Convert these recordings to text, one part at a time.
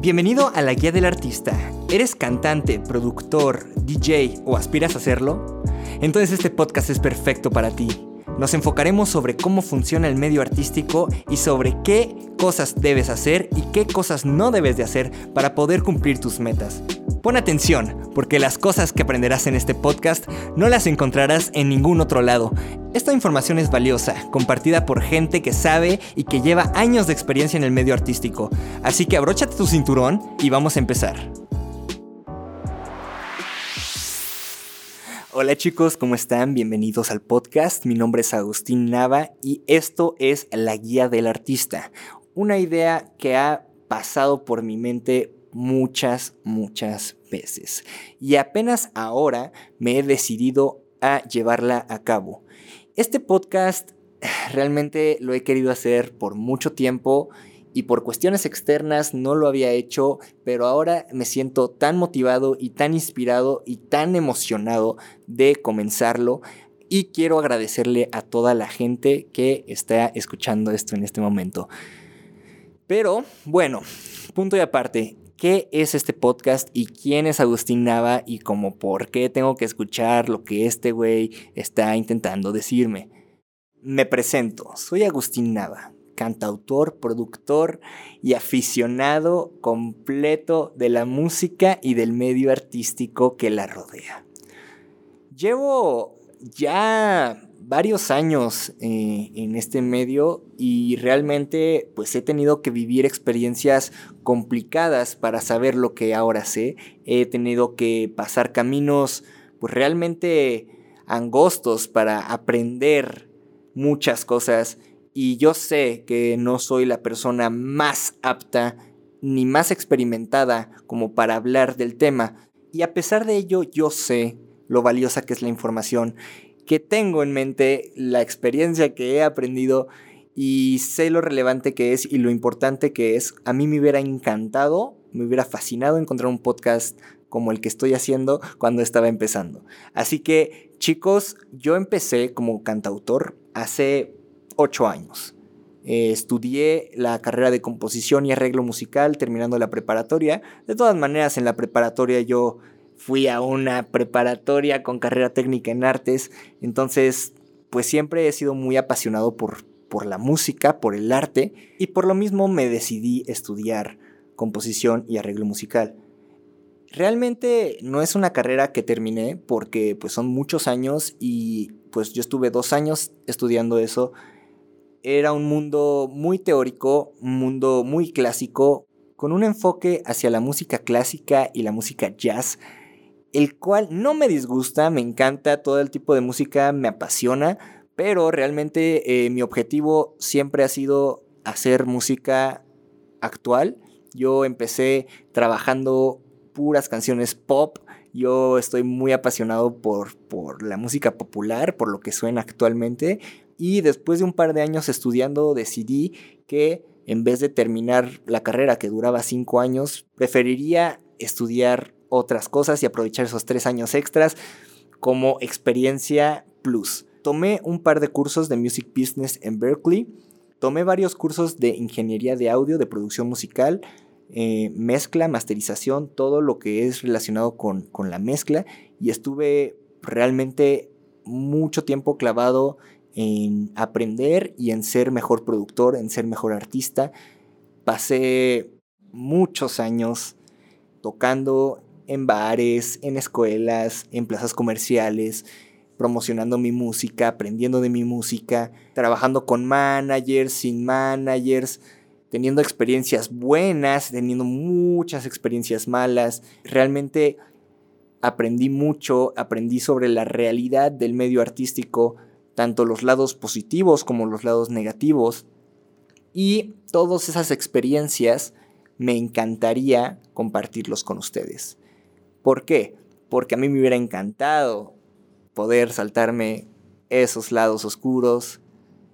Bienvenido a la Guía del Artista. ¿Eres cantante, productor, DJ o aspiras a hacerlo? Entonces este podcast es perfecto para ti. Nos enfocaremos sobre cómo funciona el medio artístico y sobre qué cosas debes hacer y qué cosas no debes de hacer para poder cumplir tus metas. Pon atención, porque las cosas que aprenderás en este podcast no las encontrarás en ningún otro lado. Esta información es valiosa, compartida por gente que sabe y que lleva años de experiencia en el medio artístico. Así que abróchate tu cinturón y vamos a empezar. Hola chicos, ¿cómo están? Bienvenidos al podcast. Mi nombre es Agustín Nava y esto es La Guía del Artista. Una idea que ha pasado por mi mente muchas, muchas veces. Y apenas ahora me he decidido a llevarla a cabo. Este podcast realmente lo he querido hacer por mucho tiempo y por cuestiones externas no lo había hecho, pero ahora me siento tan motivado y tan inspirado y tan emocionado de comenzarlo y quiero agradecerle a toda la gente que está escuchando esto en este momento. Pero bueno, punto y aparte, qué es este podcast y quién es Agustín Nava y como por qué tengo que escuchar lo que este güey está intentando decirme. Me presento, soy Agustín Nava, cantautor, productor y aficionado completo de la música y del medio artístico que la rodea. Llevo ya varios años eh, en este medio y realmente pues he tenido que vivir experiencias complicadas para saber lo que ahora sé. He tenido que pasar caminos pues realmente angostos para aprender muchas cosas. Y yo sé que no soy la persona más apta ni más experimentada como para hablar del tema. Y a pesar de ello yo sé lo valiosa que es la información que tengo en mente, la experiencia que he aprendido y sé lo relevante que es y lo importante que es. A mí me hubiera encantado, me hubiera fascinado encontrar un podcast como el que estoy haciendo cuando estaba empezando. Así que chicos, yo empecé como cantautor hace ocho años. Eh, estudié la carrera de composición y arreglo musical terminando la preparatoria. De todas maneras, en la preparatoria yo fui a una preparatoria con carrera técnica en artes, entonces pues siempre he sido muy apasionado por, por la música, por el arte, y por lo mismo me decidí estudiar composición y arreglo musical. Realmente no es una carrera que terminé porque pues son muchos años y pues yo estuve dos años estudiando eso. Era un mundo muy teórico, un mundo muy clásico, con un enfoque hacia la música clásica y la música jazz, el cual no me disgusta, me encanta, todo el tipo de música me apasiona, pero realmente eh, mi objetivo siempre ha sido hacer música actual. Yo empecé trabajando puras canciones pop, yo estoy muy apasionado por, por la música popular, por lo que suena actualmente, y después de un par de años estudiando decidí que en vez de terminar la carrera que duraba cinco años, preferiría estudiar otras cosas y aprovechar esos tres años extras como experiencia plus. Tomé un par de cursos de Music Business en Berkeley, tomé varios cursos de ingeniería de audio, de producción musical, eh, mezcla, masterización, todo lo que es relacionado con, con la mezcla y estuve realmente mucho tiempo clavado en aprender y en ser mejor productor, en ser mejor artista. Pasé muchos años tocando en bares, en escuelas, en plazas comerciales, promocionando mi música, aprendiendo de mi música, trabajando con managers, sin managers, teniendo experiencias buenas, teniendo muchas experiencias malas. Realmente aprendí mucho, aprendí sobre la realidad del medio artístico, tanto los lados positivos como los lados negativos. Y todas esas experiencias me encantaría compartirlos con ustedes. ¿Por qué? Porque a mí me hubiera encantado poder saltarme esos lados oscuros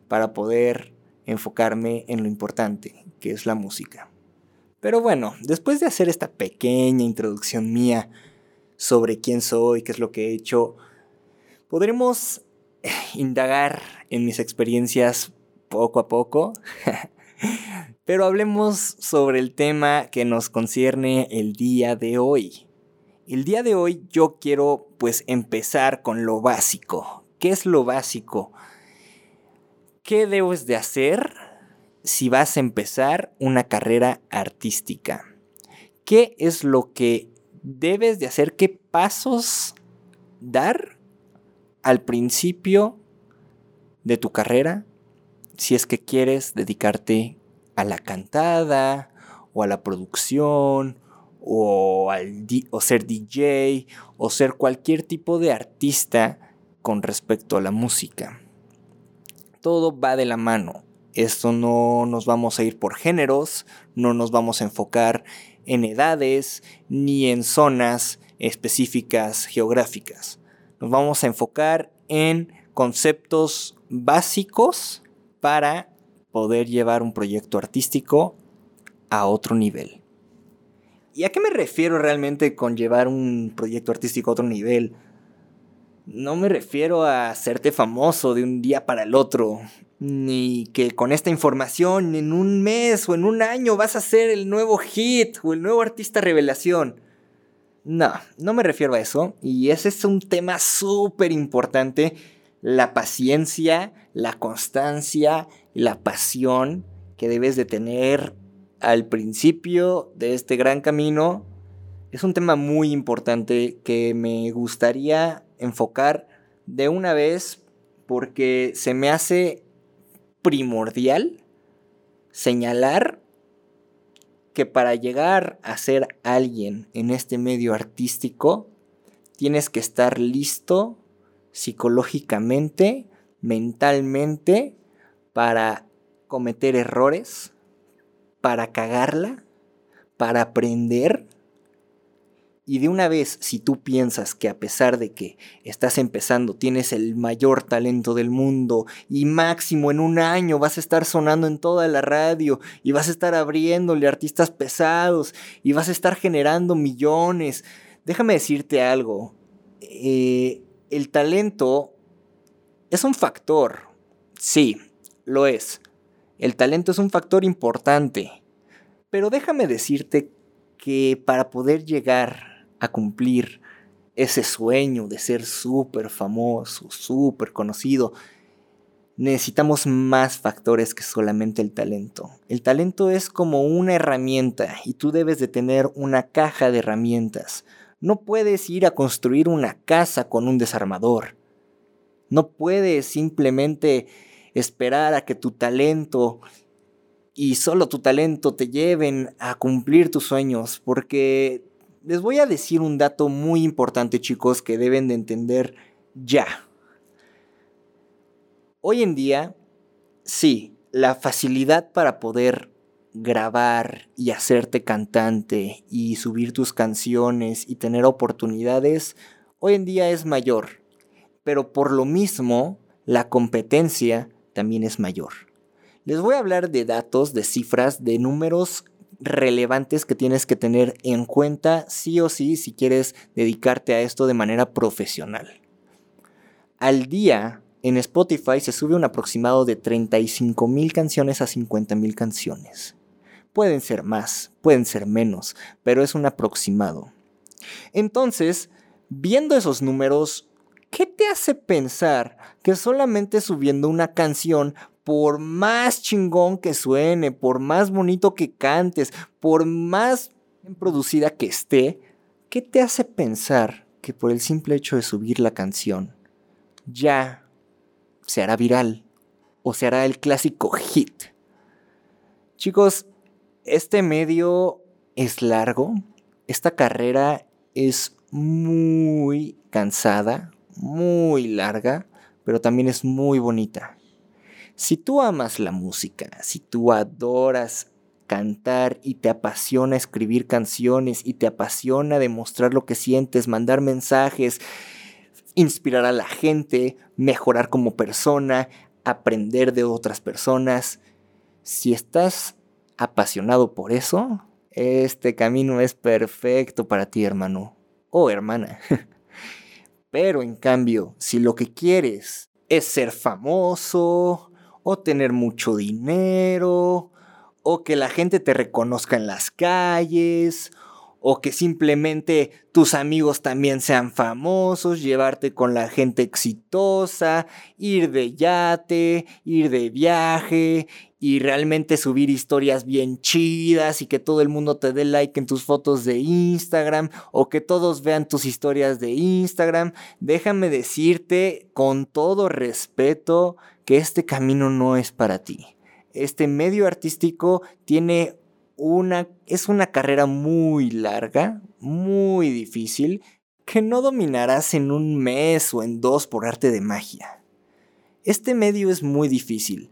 para poder enfocarme en lo importante, que es la música. Pero bueno, después de hacer esta pequeña introducción mía sobre quién soy, qué es lo que he hecho, podremos indagar en mis experiencias poco a poco. Pero hablemos sobre el tema que nos concierne el día de hoy. El día de hoy yo quiero pues empezar con lo básico. ¿Qué es lo básico? ¿Qué debes de hacer si vas a empezar una carrera artística? ¿Qué es lo que debes de hacer? ¿Qué pasos dar al principio de tu carrera si es que quieres dedicarte a la cantada o a la producción o, al o ser DJ o ser cualquier tipo de artista con respecto a la música. Todo va de la mano. Esto no nos vamos a ir por géneros, no nos vamos a enfocar en edades ni en zonas específicas geográficas. Nos vamos a enfocar en conceptos básicos para poder llevar un proyecto artístico a otro nivel. ¿Y a qué me refiero realmente con llevar un proyecto artístico a otro nivel? No me refiero a hacerte famoso de un día para el otro, ni que con esta información en un mes o en un año vas a ser el nuevo hit o el nuevo artista revelación. No, no me refiero a eso, y ese es un tema súper importante, la paciencia, la constancia la pasión que debes de tener al principio de este gran camino es un tema muy importante que me gustaría enfocar de una vez porque se me hace primordial señalar que para llegar a ser alguien en este medio artístico tienes que estar listo psicológicamente, mentalmente para cometer errores, para cagarla, para aprender. Y de una vez, si tú piensas que a pesar de que estás empezando, tienes el mayor talento del mundo y máximo en un año vas a estar sonando en toda la radio y vas a estar abriéndole artistas pesados y vas a estar generando millones, déjame decirte algo. Eh, el talento es un factor, sí, lo es. El talento es un factor importante. Pero déjame decirte que para poder llegar a cumplir ese sueño de ser súper famoso, súper conocido, necesitamos más factores que solamente el talento. El talento es como una herramienta y tú debes de tener una caja de herramientas. No puedes ir a construir una casa con un desarmador. No puedes simplemente esperar a que tu talento y solo tu talento te lleven a cumplir tus sueños, porque les voy a decir un dato muy importante chicos que deben de entender ya. Hoy en día, sí, la facilidad para poder grabar y hacerte cantante y subir tus canciones y tener oportunidades, hoy en día es mayor. Pero por lo mismo, la competencia también es mayor. Les voy a hablar de datos, de cifras, de números relevantes que tienes que tener en cuenta sí o sí si quieres dedicarte a esto de manera profesional. Al día en Spotify se sube un aproximado de 35 mil canciones a 50 mil canciones. Pueden ser más, pueden ser menos, pero es un aproximado. Entonces, viendo esos números, ¿qué te hace pensar que solamente subiendo una canción, por más chingón que suene, por más bonito que cantes, por más producida que esté, ¿qué te hace pensar que por el simple hecho de subir la canción ya se hará viral o se hará el clásico hit? Chicos, este medio es largo, esta carrera es muy cansada, muy larga, pero también es muy bonita. Si tú amas la música, si tú adoras cantar y te apasiona escribir canciones y te apasiona demostrar lo que sientes, mandar mensajes, inspirar a la gente, mejorar como persona, aprender de otras personas, si estás apasionado por eso, este camino es perfecto para ti, hermano o hermana. Pero en cambio, si lo que quieres es ser famoso, o tener mucho dinero, o que la gente te reconozca en las calles, o que simplemente tus amigos también sean famosos, llevarte con la gente exitosa, ir de yate, ir de viaje y realmente subir historias bien chidas y que todo el mundo te dé like en tus fotos de Instagram o que todos vean tus historias de Instagram. Déjame decirte con todo respeto que este camino no es para ti. Este medio artístico tiene una, es una carrera muy larga, muy difícil, que no dominarás en un mes o en dos por arte de magia. Este medio es muy difícil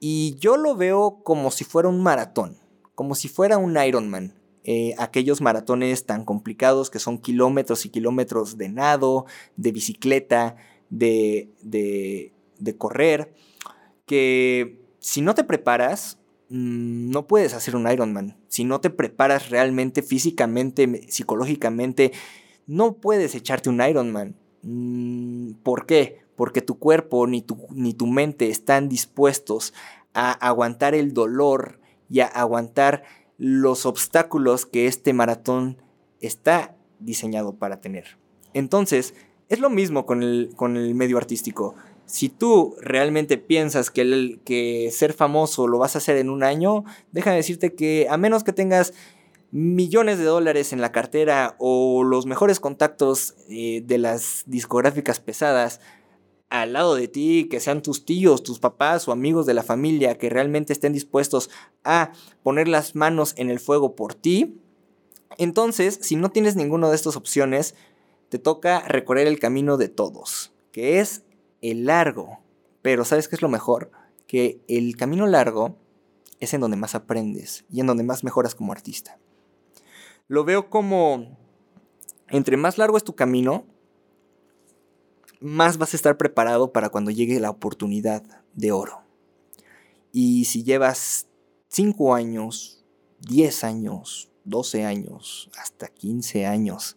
y yo lo veo como si fuera un maratón, como si fuera un Ironman. Eh, aquellos maratones tan complicados que son kilómetros y kilómetros de nado, de bicicleta, de, de, de correr, que si no te preparas, no puedes hacer un Ironman. Si no te preparas realmente físicamente, psicológicamente, no puedes echarte un Ironman. Mm, ¿Por qué? Porque tu cuerpo ni tu, ni tu mente están dispuestos a aguantar el dolor y a aguantar los obstáculos que este maratón está diseñado para tener. Entonces, es lo mismo con el, con el medio artístico si tú realmente piensas que, ser famoso lo vas a hacer en un año, déjame decirte que a menos que tengas millones de dólares en la cartera o los mejores contactos eh, de las discográficas pesadas al lado de ti, que sean tus tíos, tus papás o amigos de la familia que realmente estén dispuestos a poner las manos en el fuego por ti, entonces, si no tienes ninguna de estas opciones, te toca recorrer el camino de todos, que es el largo. Pero ¿sabes qué es lo mejor? Que el camino largo es en donde más aprendes y en donde más mejoras como artista. Lo veo como, entre más largo es tu camino, más vas a estar preparado para cuando llegue la oportunidad de oro. Y si llevas 5 años, 10 años, 12 años, hasta 15 años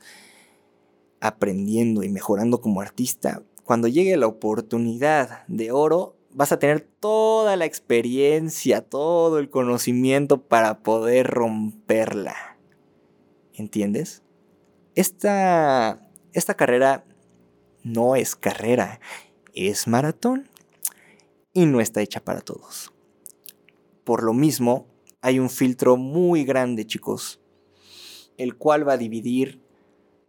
aprendiendo y mejorando como artista, cuando llegue la oportunidad de oro, vas a tener toda la experiencia, todo el conocimiento para poder romperla. ¿Entiendes? Esta, esta carrera no es carrera, es maratón y no está hecha para todos. Por lo mismo, hay un filtro muy grande, chicos, el cual va a dividir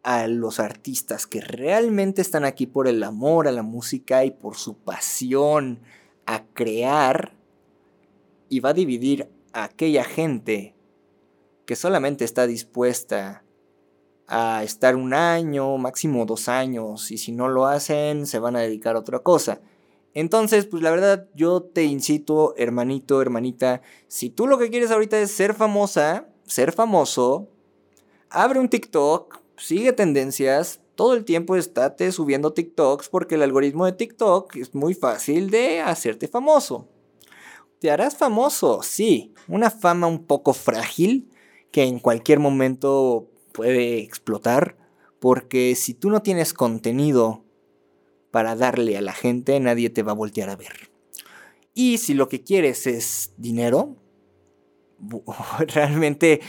a los artistas que realmente están aquí por el amor a la música y por su pasión a crear y va a dividir a aquella gente que solamente está dispuesta a estar un año, máximo dos años, y si no lo hacen, se van a dedicar a otra cosa. Entonces, pues la verdad, yo te incito, hermanito, hermanita, si tú lo que quieres ahorita es ser famosa, ser famoso, abre un TikTok, sigue tendencias, todo el tiempo estate subiendo TikToks porque el algoritmo de TikTok es muy fácil de hacerte famoso. Te harás famoso, sí, una fama un poco frágil que en cualquier momento puede explotar porque si tú no tienes contenido para darle a la gente, nadie te va a voltear a ver. Y si lo que quieres es dinero, realmente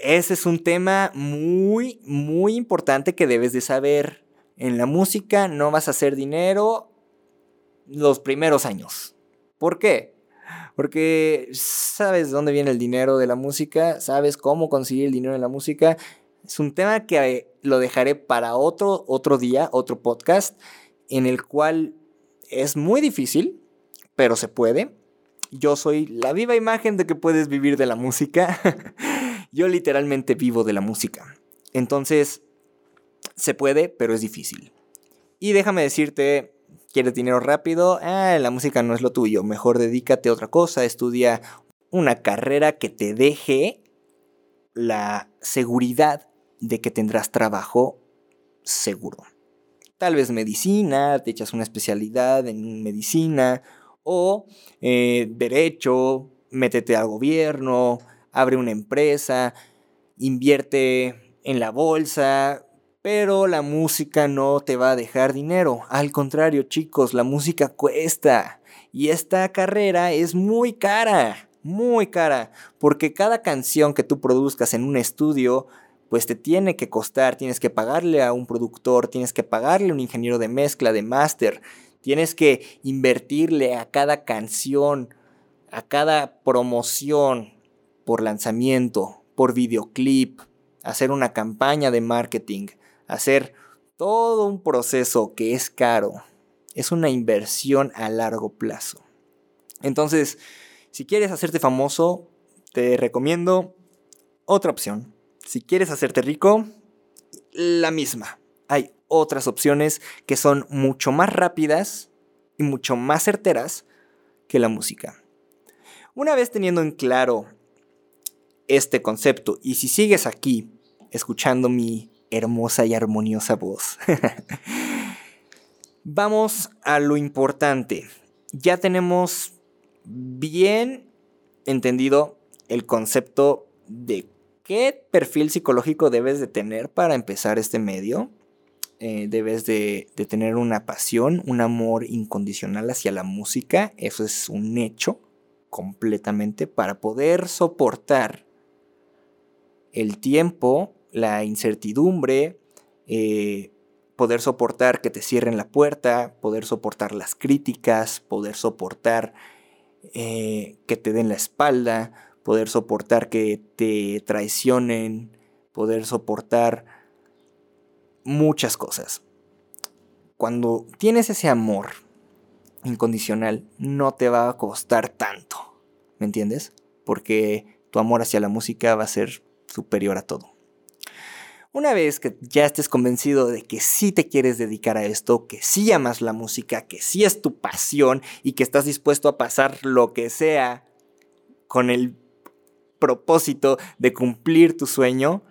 ese es un tema muy, muy importante que debes de saber. En la música no vas a hacer dinero los primeros años. ¿Por qué? Porque sabes dónde viene el dinero de la música, sabes cómo conseguir el dinero de la música. Es un tema que lo dejaré para otro, otro día, otro podcast, en el cual es muy difícil, pero se puede. Yo soy la viva imagen de que puedes vivir de la música. Yo literalmente vivo de la música. Entonces, se puede, pero es difícil. Y déjame decirte, ¿quieres dinero rápido? Ah, la música no es lo tuyo. Mejor dedícate a otra cosa, estudia una carrera que te deje la seguridad de que tendrás trabajo seguro. Tal vez medicina, te echas una especialidad en medicina o eh, derecho, métete al gobierno, abre una empresa, invierte en la bolsa, pero la música no te va a dejar dinero. Al contrario, chicos, la música cuesta. Y esta carrera es muy cara, muy cara, porque cada canción que tú produzcas en un estudio, pues te tiene que costar, tienes que pagarle a un productor, tienes que pagarle a un ingeniero de mezcla, de máster, tienes que invertirle a cada canción, a cada promoción por lanzamiento, por videoclip, hacer una campaña de marketing, hacer todo un proceso que es caro. Es una inversión a largo plazo. Entonces, si quieres hacerte famoso, te recomiendo otra opción. Si quieres hacerte rico, la misma. Hay otras opciones que son mucho más rápidas y mucho más certeras que la música. Una vez teniendo en claro este concepto, y si sigues aquí escuchando mi hermosa y armoniosa voz, vamos a lo importante. Ya tenemos bien entendido el concepto de qué perfil psicológico debes de tener para empezar este medio. Eh, debes de, de tener una pasión, un amor incondicional hacia la música. Eso es un hecho completamente para poder soportar el tiempo, la incertidumbre, eh, poder soportar que te cierren la puerta, poder soportar las críticas, poder soportar eh, que te den la espalda, poder soportar que te traicionen, poder soportar muchas cosas. Cuando tienes ese amor incondicional, no te va a costar tanto, ¿me entiendes? Porque tu amor hacia la música va a ser superior a todo. Una vez que ya estés convencido de que sí te quieres dedicar a esto, que sí amas la música, que sí es tu pasión y que estás dispuesto a pasar lo que sea con el propósito de cumplir tu sueño,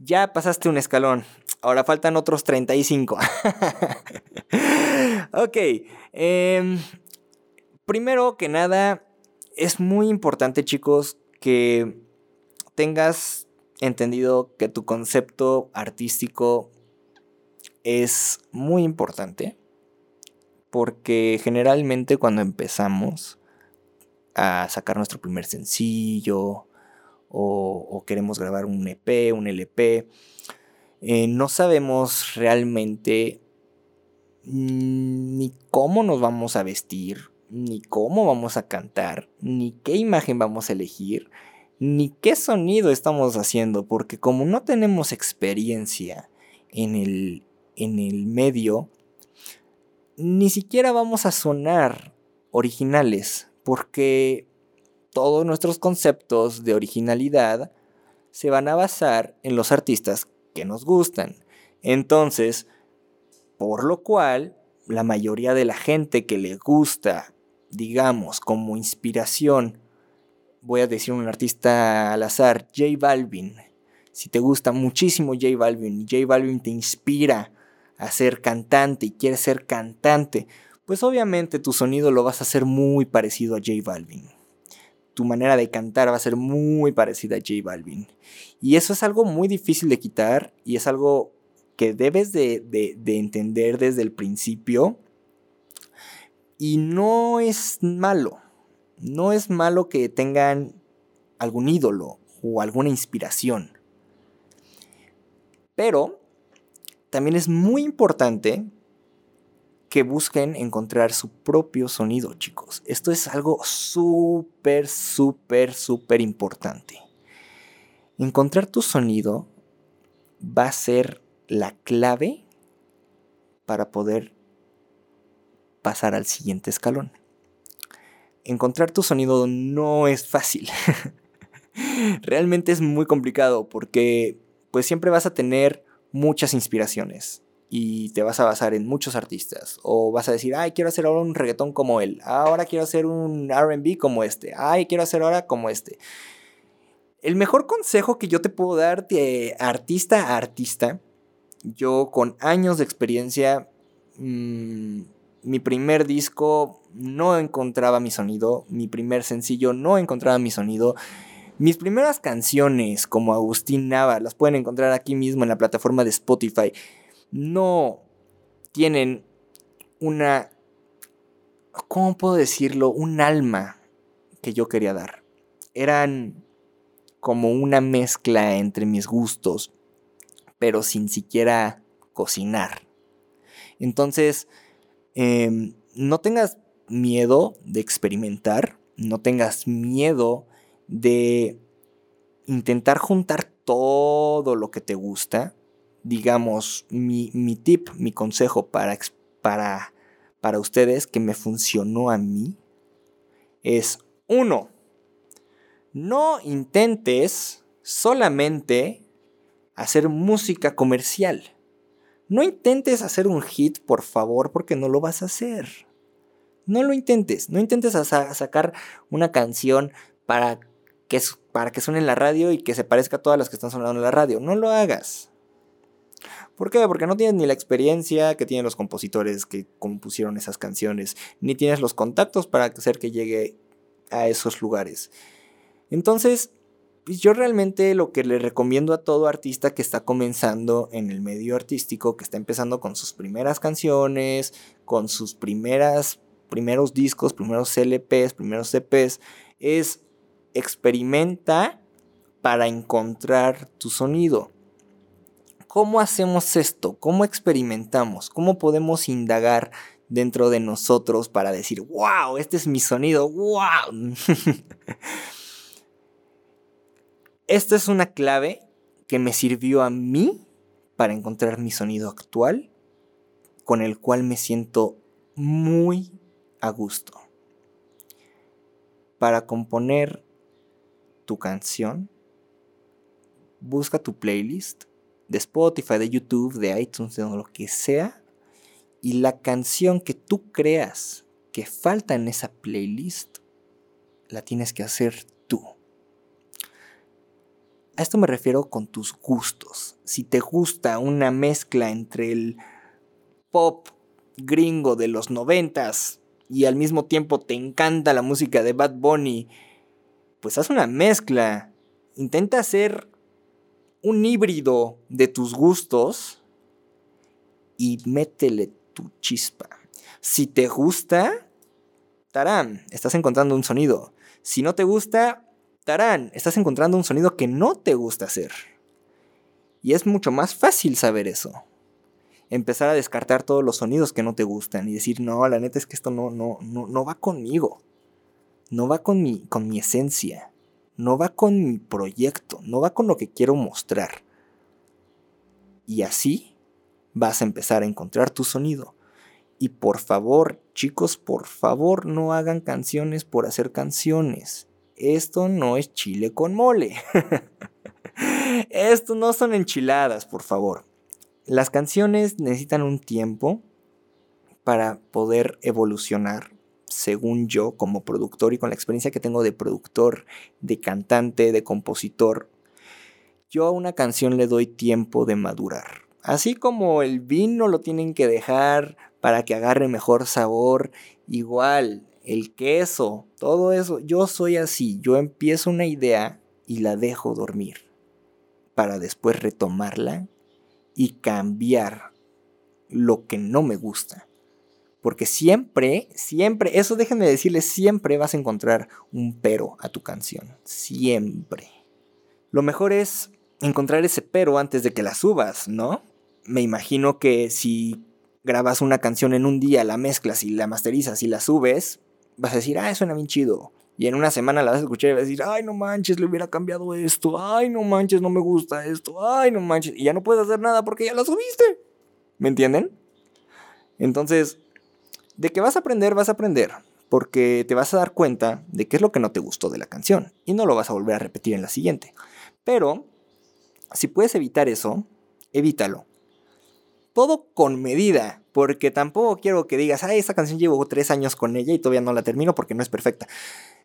ya pasaste un escalón. Ahora faltan otros 35. ok. Em, primero que nada, es muy importante chicos que tengas entendido que tu concepto artístico es muy importante porque generalmente cuando empezamos a sacar nuestro primer sencillo o, queremos grabar un EP, un LP, eh, no sabemos realmente ni cómo nos vamos a vestir, ni cómo vamos a cantar, ni qué imagen vamos a elegir ni qué sonido estamos haciendo, porque como no tenemos experiencia en el, en el medio, ni siquiera vamos a sonar originales, porque todos nuestros conceptos de originalidad se van a basar en los artistas que nos gustan. Entonces, por lo cual, la mayoría de la gente que le gusta, digamos, como inspiración, voy a decir un artista al azar, J Balvin. Si te gusta muchísimo J Balvin, J Balvin te inspira a ser cantante y quieres ser cantante, pues obviamente tu sonido lo vas a hacer muy parecido a J Balvin. Tu manera de cantar va a ser muy parecida a J Balvin. Y eso es algo muy difícil de quitar y es algo que debes de, de entender desde el principio. Y no es malo no es malo que tengan algún ídolo o alguna inspiración. Pero también es muy importante que busquen encontrar su propio sonido, chicos. Esto es algo súper, súper, súper importante. Encontrar tu sonido va a ser la clave para poder pasar al siguiente escalón encontrar tu sonido no es fácil. Realmente es muy complicado porque pues siempre vas a tener muchas inspiraciones y te vas a basar en muchos artistas o vas a decir, ay, quiero hacer ahora un reggaetón como él, ahora quiero hacer un RB como este, ay, quiero hacer ahora como este. El mejor consejo que yo te puedo dar de artista a artista, yo con años de experiencia, mmm, mi primer disco no encontraba mi sonido, mi primer sencillo no encontraba mi sonido. Mis primeras canciones, como Agustín Nava, las pueden encontrar aquí mismo en la plataforma de Spotify, no tienen una, ¿cómo puedo decirlo? Un alma que yo quería dar. eran como una mezcla entre mis gustos, pero sin siquiera cocinar. Entonces, em, no tengas miedo de experimentar, no tengas miedo de intentar juntar todo lo que te gusta. Digamos, mi, tip, mi consejo para, para, para ustedes que me funcionó a mí es uno, no intentes solamente hacer música comercial. No intentes hacer un hit, por favor, porque no lo vas a hacer. No lo intentes. No intentes sacar una canción para que, para que suene en la radio y que se parezca a todas las que están sonando en la radio. No lo hagas. ¿Por qué? Porque no tienes ni la experiencia que tienen los compositores que compusieron esas canciones, ni tienes los contactos para hacer que llegue a esos lugares. Entonces, yo realmente lo que le recomiendo a todo artista que está comenzando en el medio artístico, que está empezando con sus primeras canciones, con sus primeras, primeros discos, primeros LPs, primeros CPs, es experimenta para encontrar tu sonido. ¿Cómo hacemos esto? ¿Cómo experimentamos? ¿Cómo podemos indagar dentro de nosotros para decir, wow, este es mi sonido, wow? Esta es una clave que me sirvió a mí para encontrar mi sonido actual, con el cual me siento muy a gusto. Para componer tu canción, busca tu playlist de Spotify, de YouTube, de iTunes, de lo que sea, y la canción que tú creas que falta en esa playlist, la tienes que hacer tú. A esto me refiero con tus gustos. Si te gusta una mezcla entre el pop gringo de los noventas y al mismo tiempo te encanta la música de Bad Bunny, pues haz una mezcla. Intenta hacer un híbrido de tus gustos y métele tu chispa. Si te gusta, tarán, estás encontrando un sonido. Si no te gusta, tarán, estás encontrando un sonido que no te gusta hacer. Y es mucho más fácil saber eso. Empezar a descartar todos los sonidos que no te gustan y decir, no, la neta es que esto no, no, no, no va conmigo. No va con mi, con mi esencia. No va con mi proyecto. No va con lo que quiero mostrar. Y así vas a empezar a encontrar tu sonido. Y por favor, chicos, por favor, no hagan canciones por hacer canciones esto no es chile con mole. esto no son enchiladas, por favor. Las canciones necesitan un tiempo para poder evolucionar, según yo, como productor y con la experiencia que tengo de productor, de cantante, de compositor. Yo a una canción le doy tiempo de madurar. Así como el vino lo tienen que dejar para que agarre mejor sabor, igual el queso, todo eso. Yo soy así, yo empiezo una idea y la dejo dormir para después retomarla y cambiar lo que no me gusta. Porque siempre, siempre, eso déjenme decirles, siempre vas a encontrar un pero a tu canción. Siempre. Lo mejor es encontrar ese pero antes de que la subas, ¿no? Me imagino que si grabas una canción en un día, la mezclas y la masterizas y la subes, vas a decir, ah, suena bien chido. Y en una semana la vas a escuchar y vas a decir, ay, no manches, le hubiera cambiado esto. Ay, no manches, no me gusta esto. Ay, no manches. Y ya no puedes hacer nada porque ya la subiste. ¿Me entienden? Entonces, de que vas a aprender, vas a aprender. Porque te vas a dar cuenta de qué es lo que no te gustó de la canción. Y no lo vas a volver a repetir en la siguiente. Pero, si puedes evitar eso, evítalo. Todo con medida. Porque tampoco quiero que digas, ay, esta canción llevo tres años con ella y todavía no la termino porque no es perfecta.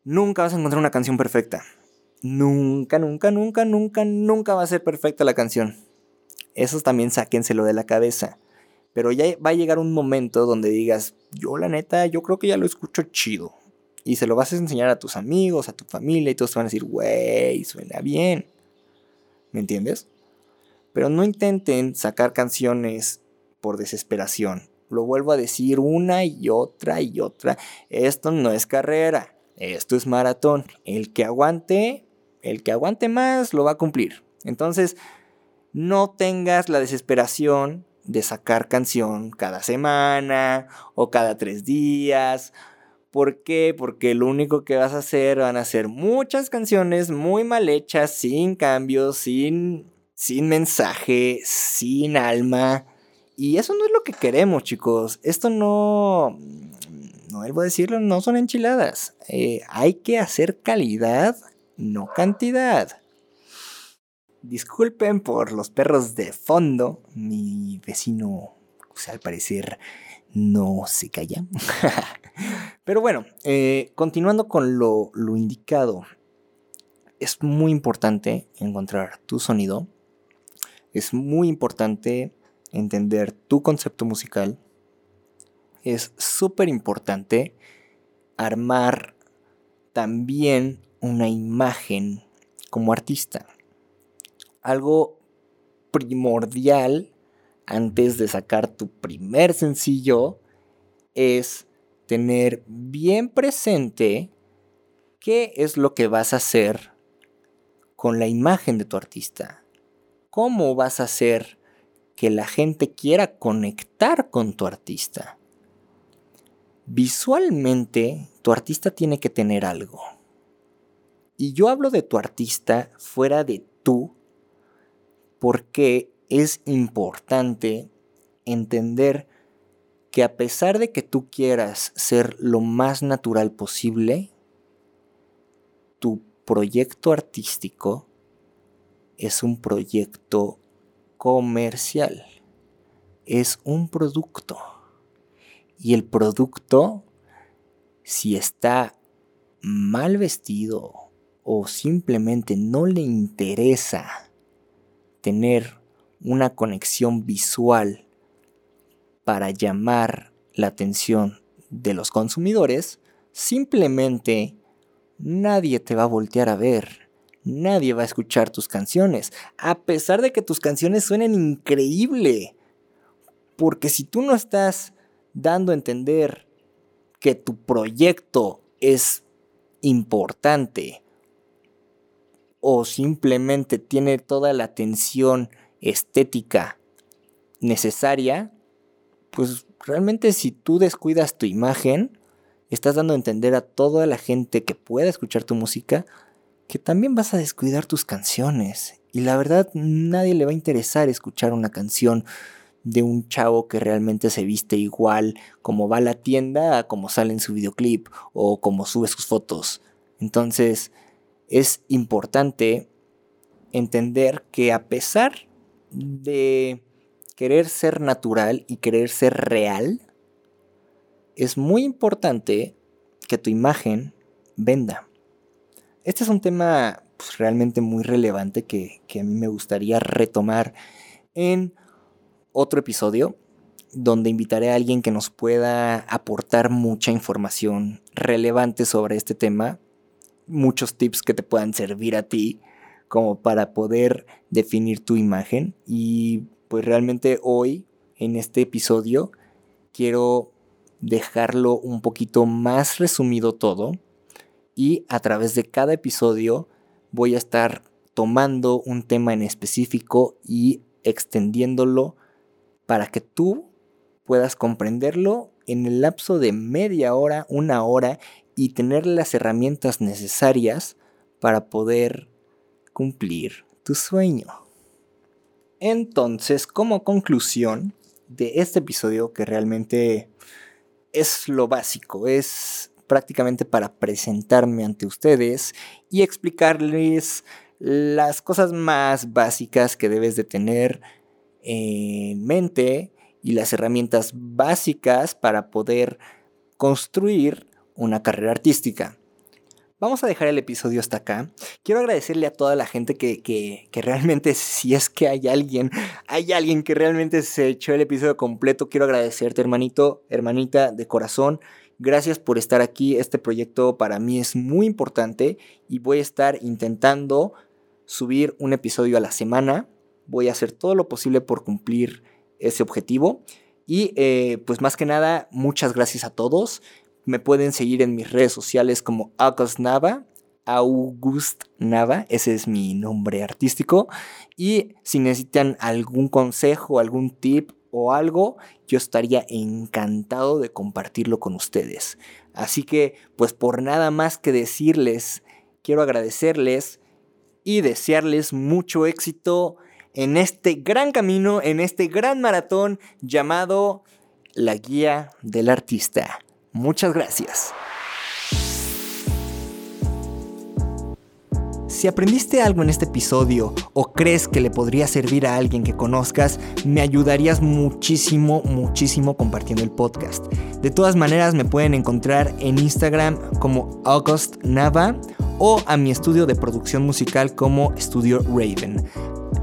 Nunca vas a encontrar una canción perfecta. Nunca, nunca, nunca, nunca, nunca va a ser perfecta la canción. Eso también sáquenselo de la cabeza. Pero ya va a llegar un momento donde digas, yo la neta, yo creo que ya lo escucho chido. Y se lo vas a enseñar a tus amigos, a tu familia, y todos te van a decir, güey, suena bien. ¿Me entiendes? Pero no intenten sacar canciones por desesperación. Lo vuelvo a decir una y otra y otra. Esto no es carrera. Esto es maratón. El que aguante, el que aguante más lo va a cumplir. Entonces, no tengas la desesperación de sacar canción cada semana o cada tres días. ¿Por qué? Porque lo único que vas a hacer van a ser muchas canciones muy mal hechas, sin cambios, sin, sin mensaje, sin alma. Y eso no es lo que queremos, chicos. Esto no, no vuelvo a decirlo, no son enchiladas. Eh, hay que hacer calidad, no cantidad. Disculpen por los perros de fondo. Mi vecino, al parecer, no se calla. Pero bueno, eh, continuando con lo indicado. Es muy importante encontrar tu sonido. Es muy importante entender tu concepto musical. Es súper importante armar también una imagen como artista algo primordial antes de sacar tu primer sencillo es tener bien presente qué es lo que vas a hacer con la imagen de tu artista. ¿Cómo vas a hacer que la gente quiera conectar con tu artista? Visualmente, tu artista tiene que tener algo. Y yo hablo de tu artista fuera de tú porque es importante entender que a pesar de que tú quieras ser lo más natural posible, tu proyecto artístico es un proyecto comercial, es un producto. Y el producto, si está mal vestido o simplemente no le interesa tener una conexión visual para llamar la atención de los consumidores, simplemente nadie te va a voltear a ver, nadie va a escuchar tus canciones, a pesar de que tus canciones suenen increíble. Porque si tú no estás dando a entender que tu proyecto es importante, o simplemente tiene toda la atención estética necesaria, pues realmente si tú descuidas tu imagen, estás dando a entender a toda la gente que pueda escuchar tu música que también vas a descuidar tus canciones. Y la verdad, nadie le va a interesar escuchar una canción de un chavo que realmente se viste igual como va a la tienda como sale en su videoclip o como sube sus fotos. Entonces, es importante entender que a pesar de querer ser natural y querer ser real, es muy importante que tu imagen venda. Este es un tema pues, realmente muy relevante que, que a mí me gustaría retomar en otro episodio donde invitaré a alguien que nos pueda aportar mucha información relevante sobre este tema muchos tips que te puedan servir a ti como para poder definir tu imagen. Y pues realmente hoy, en este episodio, quiero dejarlo un poquito más resumido todo. Y a través de cada episodio voy a estar tomando un tema en específico y extendiéndolo para que tú puedas comprenderlo en el lapso de media hora, una hora y tener las herramientas necesarias para poder cumplir tu sueño. Entonces, como conclusión de este episodio que realmente es lo básico, es prácticamente para presentarme ante ustedes y explicarles las cosas más básicas que debes de tener en mente y las herramientas básicas para poder construir una carrera artística. Vamos a dejar el episodio hasta acá. Quiero agradecerle a toda la gente que, que, realmente, si es que hay alguien, hay alguien que realmente se echó el episodio completo, quiero agradecerte, hermanito, hermanita, de corazón. Gracias por estar aquí. Este proyecto para mí es muy importante y voy a estar intentando subir un episodio a la semana. Voy a hacer todo lo posible por cumplir ese objetivo. Y eh, pues más que nada, muchas gracias a todos Me pueden seguir en mis redes sociales como August Nava, August Nava, ese es mi nombre artístico. Y si necesitan algún consejo, algún tip o algo, yo estaría encantado de compartirlo con ustedes. Así que, pues por nada más que decirles, quiero agradecerles y desearles mucho éxito en este gran camino, en este gran maratón llamado La Guía del Artista. Muchas gracias. Si aprendiste algo en este episodio o crees que le podría servir a alguien que conozcas, me ayudarías muchísimo, muchísimo compartiendo el podcast. De todas maneras, me pueden encontrar en Instagram como August Nava o a mi estudio de producción musical como Studio Raven.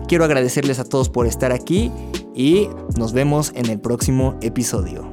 Quiero agradecerles a todos por estar aquí y nos vemos en el próximo episodio.